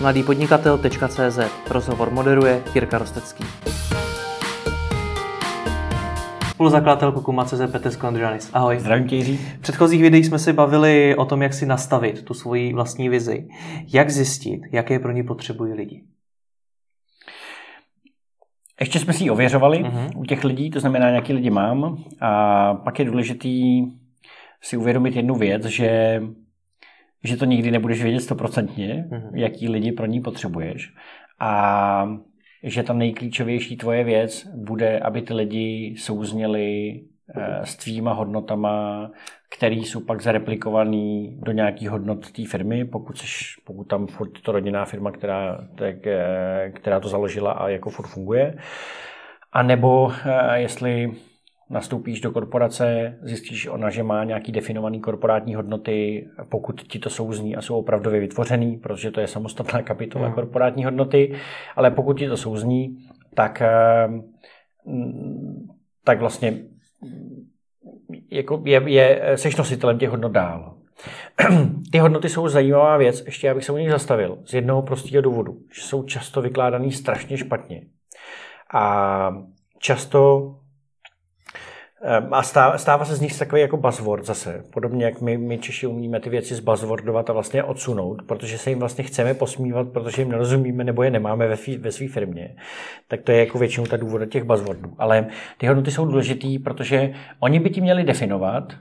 mladýpodnikatel.cz Rozhovor moderuje Jirka Rostecký. Spoluzakladatel Kukuma.cz Petr Skondřanis. Ahoj. Zdravím tě, Jiří. V předchozích videích jsme si bavili o tom, jak si nastavit tu svoji vlastní vizi. Jak zjistit, jaké pro ní potřebují lidi. Ještě jsme si ji ověřovali uh-huh. u těch lidí, to znamená, jaký lidi mám. A pak je důležitý si uvědomit jednu věc, že, že to nikdy nebudeš vědět stoprocentně, uh-huh. jaký lidi pro ní potřebuješ. A že ta nejklíčovější tvoje věc bude, aby ty lidi souzněli eh, s tvýma hodnotama, který jsou pak zareplikovaný do nějakých hodnot té firmy, pokud, seš, pokud tam furt to rodinná firma, která, tak, eh, která to založila a jako furt funguje. A nebo eh, jestli nastoupíš do korporace, zjistíš ona, že má nějaký definovaný korporátní hodnoty, pokud ti to souzní a jsou opravdově vytvořený, protože to je samostatná kapitola no. korporátní hodnoty, ale pokud ti to souzní, tak, eh, tak vlastně jako je, je, seš nositelem těch hodnot dál. Ty hodnoty jsou zajímavá věc, ještě já bych se u nich zastavil, z jednoho prostého důvodu, že jsou často vykládaný strašně špatně. A často Ehm, a stává, stává se z nich takový jako buzzword zase. Podobně jak my, my Češi umíme ty věci zbuzzwordovat a vlastně odsunout, protože se jim vlastně chceme posmívat, protože jim nerozumíme nebo je nemáme ve, ve své firmě. Tak to je jako většinou ta důvod těch buzzwordů. Ale ty hodnoty jsou důležitý, protože oni by ti měli definovat,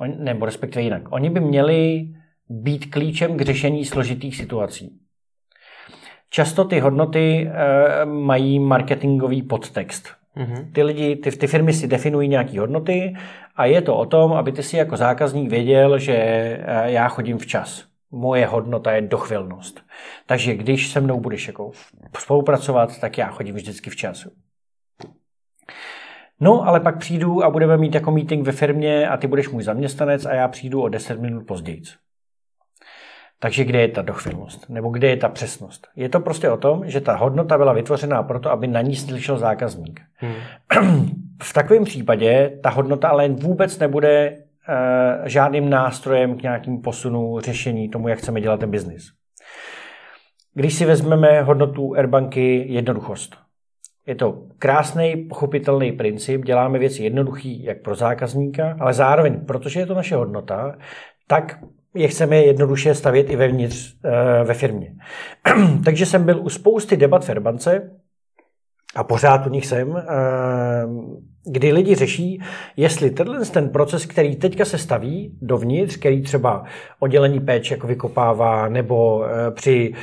uh, nebo respektive jinak, oni by měli být klíčem k řešení složitých situací. Často ty hodnoty uh, mají marketingový podtext. Mm-hmm. Ty lidi, ty, ty firmy si definují nějaké hodnoty a je to o tom, aby ty si jako zákazník věděl, že eh, já chodím včas. Moje hodnota je dochvilnost. Takže když se mnou budeš jako spolupracovat, tak já chodím vždycky včas. No, ale pak přijdu a budeme mít jako meeting ve firmě a ty budeš můj zaměstnanec a já přijdu o 10 minut později. Takže kde je ta dochvilnost? Nebo kde je ta přesnost? Je to prostě o tom, že ta hodnota byla vytvořená proto, aby na ní slyšel zákazník. Hmm. V takovém případě ta hodnota ale vůbec nebude uh, žádným nástrojem k nějakým posunu, řešení tomu, jak chceme dělat ten biznis. Když si vezmeme hodnotu Airbanky jednoduchost. Je to krásný, pochopitelný princip, děláme věci jednoduchý jak pro zákazníka, ale zároveň, protože je to naše hodnota, tak je chceme jednoduše stavět i vevnitř e, ve firmě. Takže jsem byl u spousty debat v Airbance a pořád u nich jsem, e, kdy lidi řeší, jestli tenhle ten proces, který teďka se staví dovnitř, který třeba oddělení péče jako vykopává, nebo e, při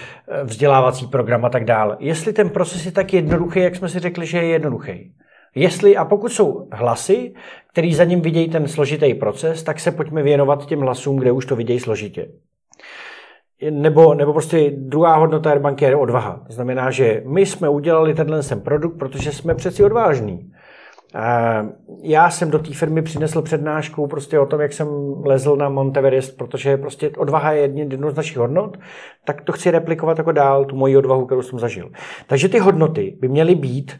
vzdělávací program a tak dále, jestli ten proces je tak jednoduchý, jak jsme si řekli, že je jednoduchý. Jestli a pokud jsou hlasy, který za ním vidějí ten složitý proces, tak se pojďme věnovat těm hlasům, kde už to vidějí složitě. Nebo, nebo prostě druhá hodnota Airbanky je odvaha. To znamená, že my jsme udělali tenhle sem produkt, protože jsme přeci odvážní. Já jsem do té firmy přinesl přednášku prostě o tom, jak jsem lezl na Monteverest, protože prostě odvaha je jedno z našich hodnot, tak to chci replikovat jako dál, tu moji odvahu, kterou jsem zažil. Takže ty hodnoty by měly být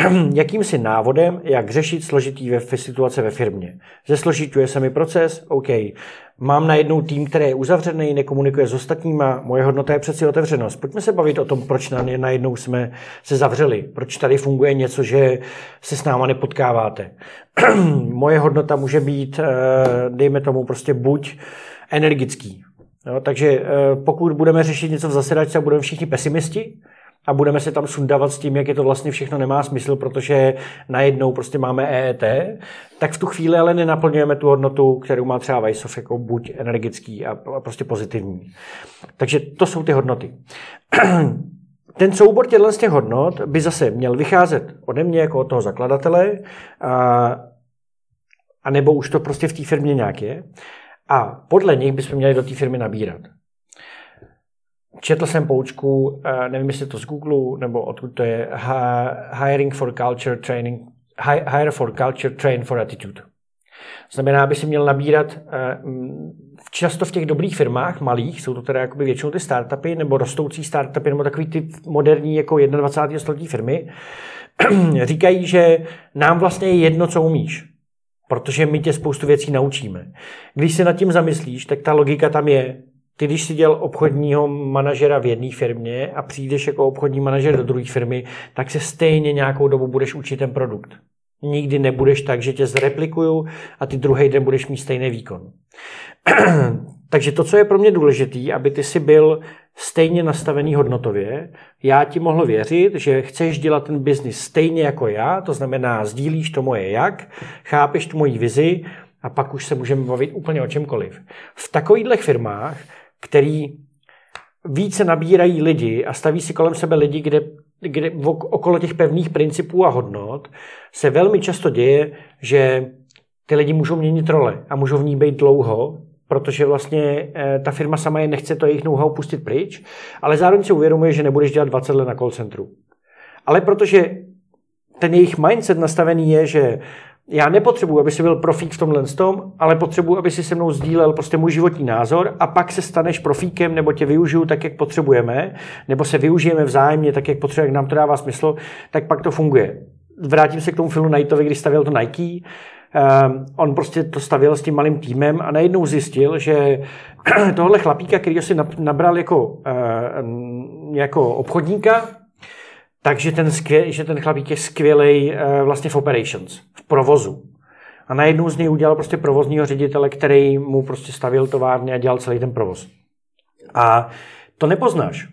jakýmsi návodem, jak řešit složitý ve, situace ve firmě. Zesložituje se mi proces, OK. Mám najednou tým, který je uzavřený, nekomunikuje s ostatníma, moje hodnota je přeci otevřenost. Pojďme se bavit o tom, proč na, najednou jsme se zavřeli, proč tady funguje něco, že se s náma nepotkáváte. moje hodnota může být, eh, dejme tomu, prostě buď energický. Jo, takže eh, pokud budeme řešit něco v zasedačce a budeme všichni pesimisti, a budeme se tam sundávat s tím, jak je to vlastně všechno nemá smysl, protože najednou prostě máme EET, tak v tu chvíli ale nenaplňujeme tu hodnotu, kterou má třeba Vajsov jako buď energický a, prostě pozitivní. Takže to jsou ty hodnoty. Ten soubor těchto z těch hodnot by zase měl vycházet ode mě jako od toho zakladatele, a, a nebo už to prostě v té firmě nějak je. A podle nich bychom měli do té firmy nabírat. Četl jsem poučku, eh, nevím, jestli to z Google, nebo odkud to je, Hiring for Culture Training, Hire for Culture, Train for Attitude. Znamená, aby si měl nabírat eh, často v těch dobrých firmách, malých, jsou to teda jakoby většinou ty startupy, nebo rostoucí startupy, nebo takový ty moderní jako 21. století firmy, říkají, že nám vlastně je jedno, co umíš. Protože my tě spoustu věcí naučíme. Když se nad tím zamyslíš, tak ta logika tam je ty, když jsi dělal obchodního manažera v jedné firmě a přijdeš jako obchodní manažer do druhé firmy, tak se stejně nějakou dobu budeš učit ten produkt. Nikdy nebudeš tak, že tě zreplikuju a ty druhý den budeš mít stejný výkon. Takže to, co je pro mě důležité, aby ty si byl stejně nastavený hodnotově, já ti mohl věřit, že chceš dělat ten biznis stejně jako já, to znamená, sdílíš to moje jak, chápeš tu moji vizi a pak už se můžeme bavit úplně o čemkoliv. V takovýchhle firmách, který více nabírají lidi a staví si kolem sebe lidi, kde, kde okolo těch pevných principů a hodnot, se velmi často děje, že ty lidi můžou měnit role a můžou v ní být dlouho, protože vlastně eh, ta firma sama je nechce to jejich know-how pustit pryč, ale zároveň si uvědomuje, že nebudeš dělat 20 let na call centru. Ale protože ten jejich mindset nastavený je, že já nepotřebuji, aby si byl profík v tomhle tom, ale potřebuji, aby si se mnou sdílel prostě můj životní názor a pak se staneš profíkem, nebo tě využiju tak, jak potřebujeme, nebo se využijeme vzájemně tak, jak potřebujeme, jak nám to dává smysl, tak pak to funguje. Vrátím se k tomu filmu Knightovi, když stavěl to Nike. Um, on prostě to stavěl s tím malým týmem a najednou zjistil, že tohle chlapíka, který si nabral jako, uh, jako obchodníka, takže ten, skvěl, že ten chlapík je skvělý uh, vlastně v operations, v provozu. A najednou z něj udělal prostě provozního ředitele, který mu prostě stavil továrny a dělal celý ten provoz. A to nepoznáš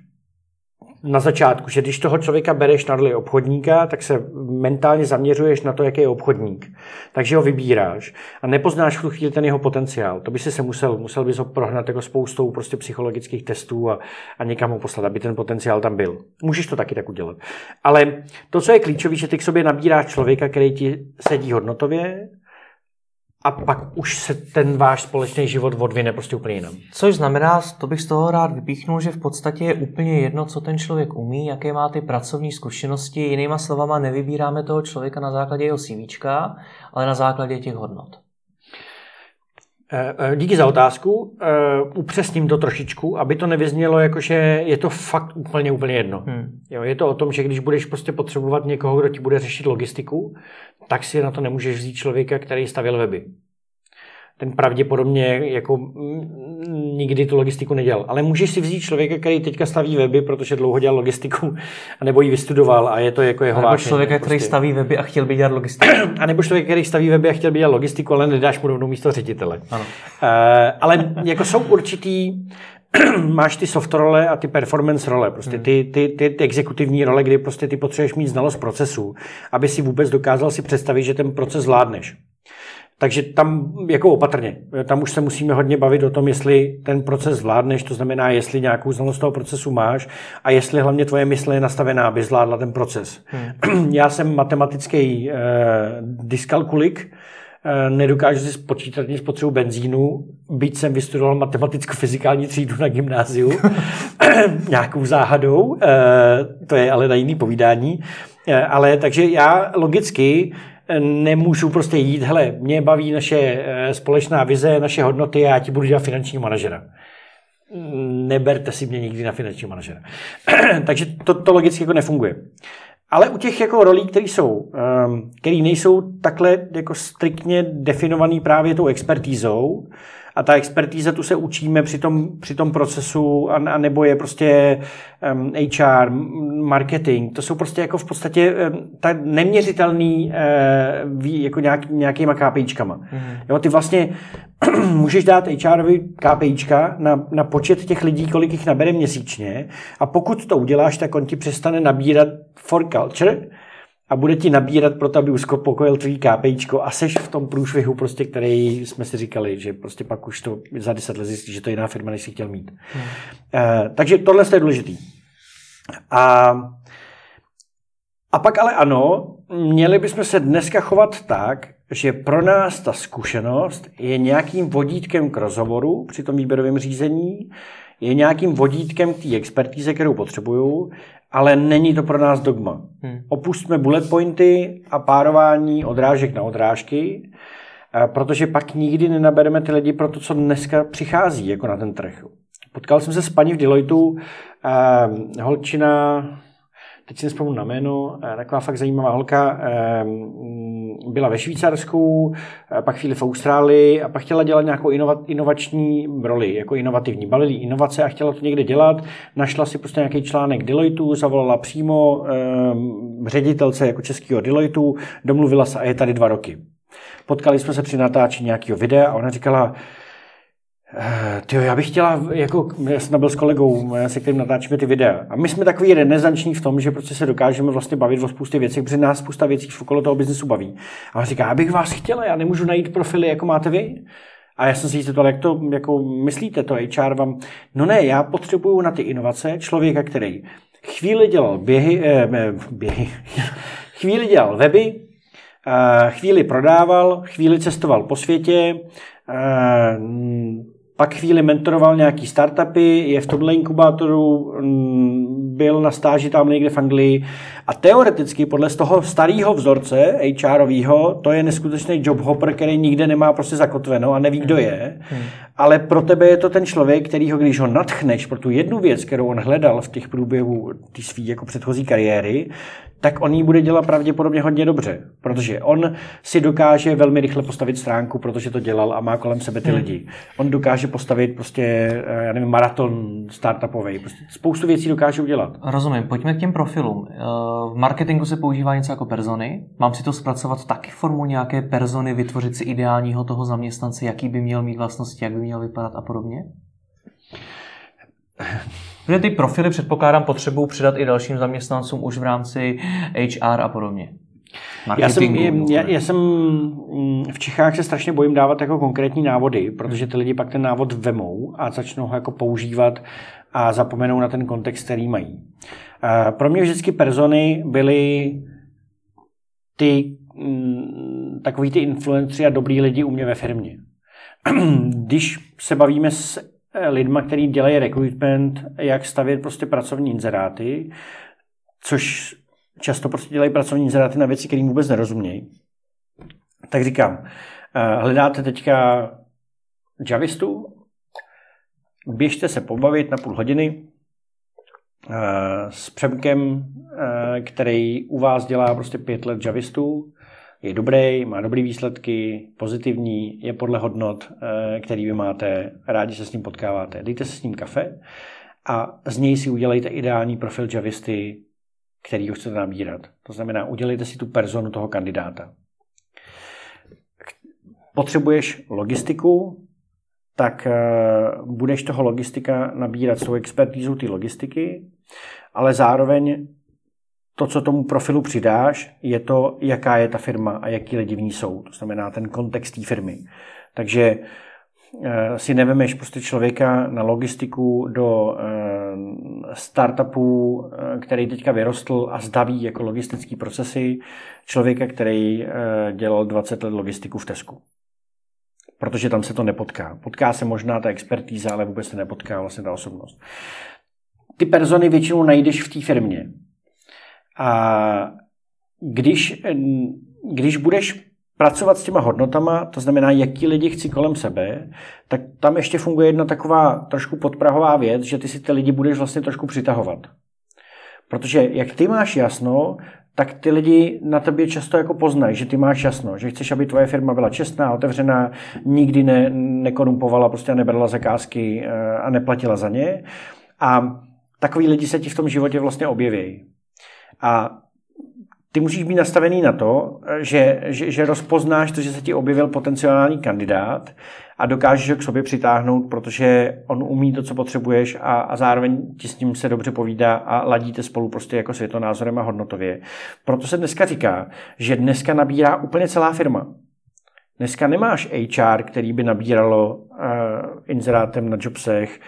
na začátku, že když toho člověka bereš na roli obchodníka, tak se mentálně zaměřuješ na to, jaký je obchodník. Takže ho vybíráš a nepoznáš v tu chvíli ten jeho potenciál. To by si se musel, musel bys ho prohnat jako spoustou prostě psychologických testů a, a někam ho poslat, aby ten potenciál tam byl. Můžeš to taky tak udělat. Ale to, co je klíčové, že ty k sobě nabíráš člověka, který ti sedí hodnotově, a pak už se ten váš společný život odvine prostě úplně jinam. Což znamená, to bych z toho rád vypíchnul, že v podstatě je úplně jedno, co ten člověk umí, jaké má ty pracovní zkušenosti. Jinýma slovama, nevybíráme toho člověka na základě jeho CV, ale na základě těch hodnot. Eh, eh, díky za otázku. Eh, upřesním to trošičku, aby to nevyznělo jako, že je to fakt úplně, úplně jedno. Hmm. Jo, je to o tom, že když budeš prostě potřebovat někoho, kdo ti bude řešit logistiku, tak si na to nemůžeš vzít člověka, který stavěl weby ten pravděpodobně jako nikdy tu logistiku nedělal. Ale můžeš si vzít člověka, který teďka staví weby, protože dlouho dělal logistiku, a nebo ji vystudoval a je to jako jeho vášeň. člověka, prostě. který staví weby a chtěl by dělat logistiku. a nebo člověk, který staví weby a chtěl by dělat logistiku, ale nedáš mu rovnou místo ředitele. Ano. Uh, ale jako jsou určitý, máš ty soft role a ty performance role, prostě hmm. ty, ty, ty, ty exekutivní role, kdy prostě ty potřebuješ mít znalost procesu, aby si vůbec dokázal si představit, že ten proces zvládneš. Takže tam jako opatrně. Tam už se musíme hodně bavit o tom, jestli ten proces zvládneš, to znamená, jestli nějakou znalost toho procesu máš a jestli hlavně tvoje mysl je nastavená, aby zvládla ten proces. Hmm. Já jsem matematický eh, dyskalkulik, eh, nedokážu si spočítat nic spotřebu benzínu, byť jsem vystudoval matematicko-fyzikální třídu na gymnáziu, nějakou záhadou, eh, to je ale na jiný povídání. Eh, ale takže já logicky nemůžu prostě jít, hele, mě baví naše eh, společná vize, naše hodnoty a já ti budu dělat finančního manažera. Neberte si mě nikdy na finančního manažera. Takže to, to logicky jako nefunguje. Ale u těch jako rolí, které jsou, ehm, které nejsou takhle jako striktně definované právě tou expertízou, a ta expertíza tu se učíme při tom, při tom procesu, a, a nebo je prostě um, HR, marketing, to jsou prostě jako v podstatě um, tak neměřitelný uh, jako nějak, nějakýma KPIčkama. Mm-hmm. Jo, ty vlastně můžeš dát HRovi KPIčka na, na počet těch lidí, kolik jich nabere měsíčně a pokud to uděláš, tak on ti přestane nabírat for culture, a bude ti nabírat pro to, aby uspokojil tvý KPIčko a seš v tom průšvihu, prostě, který jsme si říkali, že prostě pak už to za deset let zjistíš, že to je jiná firma, než jsi chtěl mít. Hmm. Uh, takže tohle je důležitý. A, a pak ale ano, měli bychom se dneska chovat tak, že pro nás ta zkušenost je nějakým vodítkem k rozhovoru při tom výběrovém řízení, je nějakým vodítkem k té expertíze, kterou potřebuju ale není to pro nás dogma. Hmm. Opustme bullet pointy a párování odrážek na odrážky, eh, protože pak nikdy nenabereme ty lidi pro to, co dneska přichází jako na ten trh. Potkal jsem se s paní v Deloitu, eh, holčina, teď si nespomínám na jméno, taková fakt zajímavá holka, byla ve Švýcarsku, pak chvíli v Austrálii a pak chtěla dělat nějakou inovační roli, jako inovativní. Balili inovace a chtěla to někde dělat. Našla si prostě nějaký článek Deloitu, zavolala přímo um, ředitelce jako českého Deloitu, domluvila se a je tady dva roky. Potkali jsme se při natáčení nějakého videa a ona říkala, Eh, tyjo, já bych chtěla, jako, já jsem byl s kolegou, se kterým natáčíme ty videa. A my jsme takový renesanční v tom, že prostě se dokážeme vlastně bavit o spoustě věcí, protože nás spousta věcí v okolo toho biznesu baví. A on říká, já bych vás chtěla, já nemůžu najít profily, jako máte vy. A já jsem si jistý, jak to jako myslíte, to HR vám. No ne, já potřebuju na ty inovace člověka, který chvíli dělal běhy, eh, eh běhy chvíli dělal weby, eh, chvíli prodával, chvíli cestoval po světě, eh, pak chvíli mentoroval nějaký startupy, je v tomhle inkubátoru, mm, byl na stáži tam někde v Anglii a teoreticky podle z toho starého vzorce HRového, to je neskutečný job hopper, který nikde nemá prostě zakotveno a neví, kdo je, hmm. ale pro tebe je to ten člověk, který ho, když ho natchneš pro tu jednu věc, kterou on hledal v těch průběhu té své jako předchozí kariéry, tak on ji bude dělat pravděpodobně hodně dobře, protože on si dokáže velmi rychle postavit stránku, protože to dělal a má kolem sebe ty hmm. lidi. On dokáže postavit prostě, eh, já nevím, maraton startupový. Prostě spoustu věcí dokáže udělat. Rozumím. Pojďme k těm profilům. Eh, v marketingu se používá něco jako persony. Mám si to zpracovat taky formu nějaké persony, vytvořit si ideálního toho zaměstnance, jaký by měl mít vlastnosti, jak by měl vypadat a podobně? Protože ty profily předpokládám potřebu přidat i dalším zaměstnancům už v rámci HR a podobně. Já jsem, já, já jsem mm, v Čechách se strašně bojím dávat jako konkrétní návody, protože ty lidi pak ten návod vemou a začnou ho jako používat a zapomenou na ten kontext, který mají. Pro mě vždycky persony byly ty mm, takový ty influencři a dobrý lidi u mě ve firmě. Když se bavíme s Eh, lidma, kteří dělají recruitment, jak stavět prostě pracovní inzeráty, což často prostě dělají pracovní inzeráty na věci, které vůbec nerozumějí. Tak říkám, eh, hledáte teďka javistu, běžte se pobavit na půl hodiny eh, s Přemkem, který u vás dělá prostě pět let javistů, je dobrý, má dobré výsledky, pozitivní, je podle hodnot, eh, který vy máte, rádi se s ním potkáváte. Dejte se s ním kafe a z něj si udělejte ideální profil javisty, který ho chcete nabírat. To znamená, udělejte si tu personu toho kandidáta. Potřebuješ logistiku, tak eh, budeš toho logistika nabírat svou expertízu ty logistiky, ale zároveň to, co tomu profilu přidáš, je to, jaká je ta firma a jaký lidi v ní jsou. To znamená ten kontext té firmy. Takže eh, si nevemeš prostě člověka na logistiku do eh, startupu, eh, který teďka vyrostl a zdaví jako logistický procesy, člověka, který dělal 20 let logistiku v Tesku. Protože tam se to nepotká. Potká se možná ta expertíza, ale vůbec se nepotká vlastně ta osobnost. Ty persony většinou najdeš v té firmě. A když, když budeš pracovat s těma hodnotama, to znamená, jaký lidi chci kolem sebe, tak tam ještě funguje jedna taková trošku podprahová věc, že ty si ty lidi budeš vlastně trošku přitahovat. Protože jak ty máš jasno, tak ty lidi na tebe často jako poznají, že ty máš jasno, že chceš, aby tvoje firma byla čestná, otevřená, nikdy ne, nekorumpovala, prostě nebrala zakázky eh, a neplatila za ně. A takový lidi se ti v tom životě vlastně objeví. A ty musíš být nastavený na to, že, že, že rozpoznáš to, že se ti objevil potenciální kandidát a dokážeš ho k sobě přitáhnout, protože on umí to, co potřebuješ a, a zároveň ti s ním se dobře povídá a ladíte spolu prostě jako světonázorem a hodnotově. Proto se dneska říká, že dneska nabírá úplně celá firma. Dneska nemáš HR, který by nabíralo uh, inzerátem na jobsech,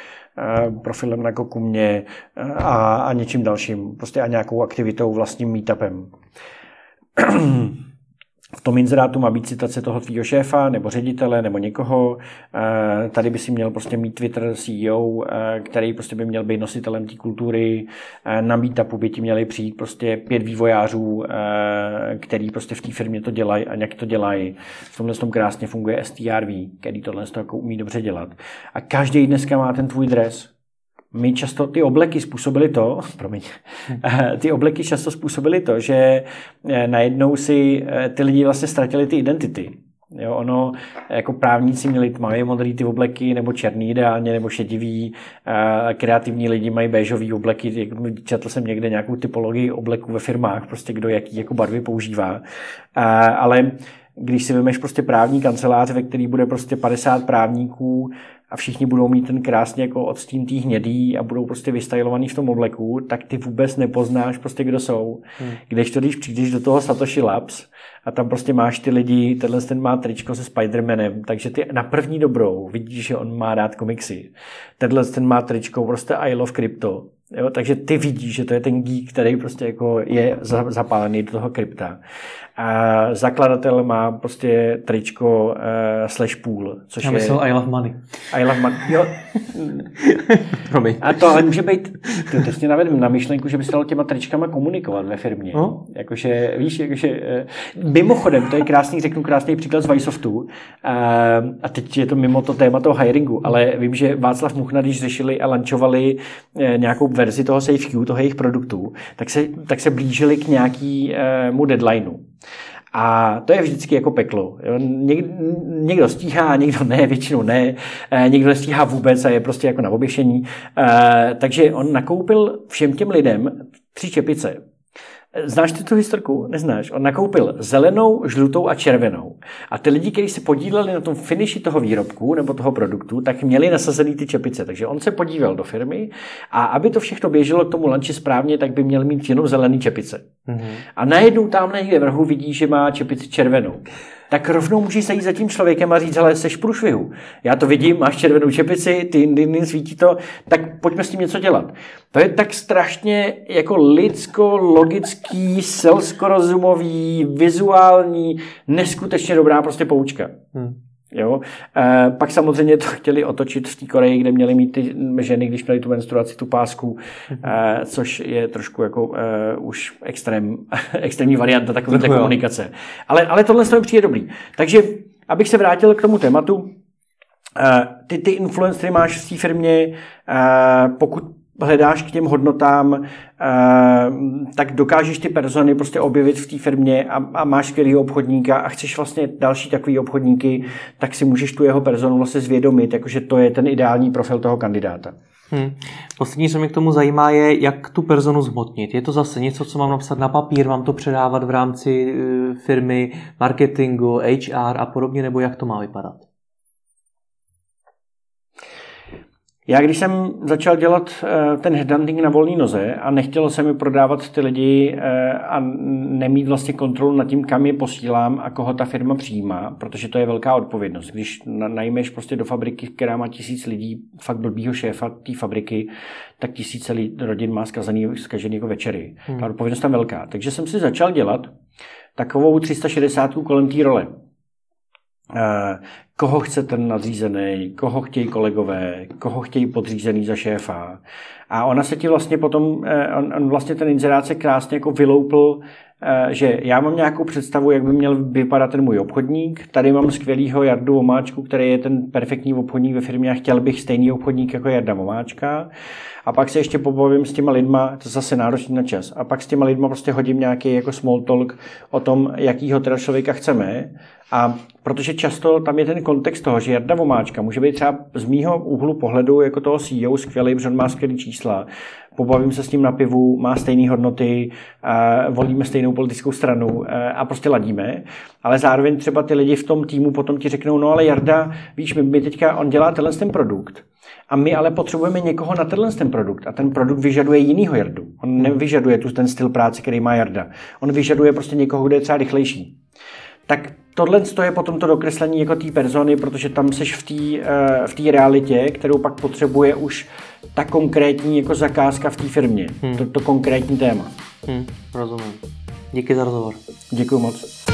profilem na Kokumě eh, a, a něčím dalším, prostě a nějakou aktivitou, vlastním meetupem. v tom inzerátu má být citace toho tvýho šéfa, nebo ředitele, nebo někoho. Eh, tady by si měl prostě mít Twitter CEO, eh, který prostě by měl být nositelem té kultury. Eh, na meetupu by ti měli přijít prostě pět vývojářů, který prostě v té firmě to dělají a jak to dělají. V tomhle tom krásně funguje STRV, který tohle jako umí dobře dělat. A každý dneska má ten tvůj dres, my často ty obleky způsobily to, promiň, ty obleky často způsobily to, že eh, najednou si eh, ty lidi vlastně ztratili ty identity. Jo, ono, jako právníci měli tmavě modrý ty obleky, nebo černý ideálně, nebo šedivý. Kreativní lidi mají béžový obleky. Četl jsem někde nějakou typologii obleků ve firmách, prostě kdo jaký jako barvy používá. Ale když si vemeš prostě právní kancelář, ve který bude prostě 50 právníků a všichni budou mít ten krásně jako odstín tý hnědý a budou prostě vystajlovaný v tom obleku, tak ty vůbec nepoznáš prostě, kdo jsou. Hmm. Když to, když přijdeš do toho Satoshi Labs a tam prostě máš ty lidi, tenhle ten má tričko se Spidermanem, takže ty na první dobrou vidíš, že on má rád komiksy. Tenhle ten má tričko prostě I love crypto. Jo, takže ty vidíš, že to je ten geek, který prostě jako je zapálený do toho krypta. A zakladatel má prostě tričko uh, slash pool, což Já myslel je... I love money. I love money, jo. Promiň. A to ale může být, to teď navedem na myšlenku, že by se dalo těma tričkama komunikovat ve firmě. No? Jakože, víš, jakože, uh, mimochodem, to je krásný, řeknu krásný příklad z Vysoftu, uh, a teď je to mimo to téma toho hiringu, ale vím, že Václav Muchna, když řešili a lančovali uh, nějakou verzi toho SafeQ, toho jejich produktů, tak se, tak se blížili k nějakému deadlineu. A to je vždycky jako peklo. Něk, někdo stíhá, někdo ne, většinou ne, eh, někdo nestíhá vůbec a je prostě jako na oběšení. Eh, takže on nakoupil všem těm lidem tři čepice. Znáš ty tu historku? Neznáš. On nakoupil zelenou, žlutou a červenou. A ty lidi, kteří se podíleli na tom finiši toho výrobku nebo toho produktu, tak měli nasazený ty čepice. Takže on se podíval do firmy a aby to všechno běželo k tomu lanči správně, tak by měl mít jenom zelený čepice. Mm-hmm. A najednou tam někde vrhu vidí, že má čepici červenou tak rovnou můžeš se jít za tím člověkem a říct, ale seš průšvihu. Já to vidím, máš červenou čepici, ty jindy svítí to, tak pojďme s tím něco dělat. To je tak strašně jako lidsko, logický, selskorozumový, vizuální, neskutečně dobrá prostě poučka. Hmm. Jo? E, pak samozřejmě to chtěli otočit v té Koreji, kde měli mít ty ženy, když měli tu menstruaci, tu pásku, e, což je trošku jako e, už extrém, extrémní varianta takové komunikace. Ale, ale tohle mi přijde dobrý. Takže, abych se vrátil k tomu tématu, e, ty, ty influencery máš v té firmě, e, pokud hledáš k těm hodnotám, eh, tak dokážeš ty persony prostě objevit v té firmě a, máš skvělý obchodníka a chceš vlastně další takový obchodníky, tak si můžeš tu jeho personu vlastně zvědomit, jakože to je ten ideální profil toho kandidáta. Hmm. Poslední, co mě k tomu zajímá, je, jak tu personu zhmotnit. Je to zase něco, co mám napsat na papír, mám to předávat v rámci eh, firmy, marketingu, HR a podobně, nebo jak to má vypadat? Já když jsem začal dělat eh, ten headhunting na volné noze a nechtěl se mi prodávat ty lidi eh, a nemít vlastně kontrolu nad tím, kam je posílám a koho ta firma přijímá, protože to je velká odpovědnost. Když najmeš prostě do fabriky, která má tisíc lidí, fakt blbýho šéfa té fabriky, tak tisíce rodin má zkazený, zkažený jako večery. Hmm. Ta odpovědnost tam velká. Takže jsem si začal dělat takovou 360 kolem té role. Koho chce ten nadřízený, koho chtějí kolegové, koho chtějí podřízený za šéfa. A ona se ti vlastně potom, eh, on, on vlastně ten inzerát se krásně jako vyloupl, eh, že já mám nějakou představu, jak by měl vypadat ten můj obchodník. Tady mám skvělýho Jardu Vomáčku, který je ten perfektní obchodník ve firmě a chtěl bych stejný obchodník jako Jarda Vomáčka. A pak se ještě pobavím s těma lidma, to zase náročný na čas. A pak s těma lidma prostě hodím nějaký jako small talk o tom, jakýho teda člověka chceme a protože často tam je ten kontext toho, že Jarda Vomáčka může být třeba z mýho úhlu pohledu jako toho CEO skvělý, protože on má skvělý čísla, pobavím se s ním na pivu, má stejné hodnoty, volíme stejnou politickou stranu a prostě ladíme. Ale zároveň třeba ty lidi v tom týmu potom ti řeknou, no ale Jarda, víš, my, my teďka, on dělá tenhle ten produkt a my ale potřebujeme někoho na tenhle ten produkt a ten produkt vyžaduje jinýho Jardu. On nevyžaduje tu ten styl práce, který má Jarda. On vyžaduje prostě někoho, kdo je třeba rychlejší. Tak tohle je potom to dokreslení jako té persony, protože tam seš v té eh, v tý realitě, kterou pak potřebuje už ta konkrétní jako zakázka v té firmě. Hmm. To, to konkrétní téma. Hmm, rozumím. Díky za rozhovor. Děkuji moc.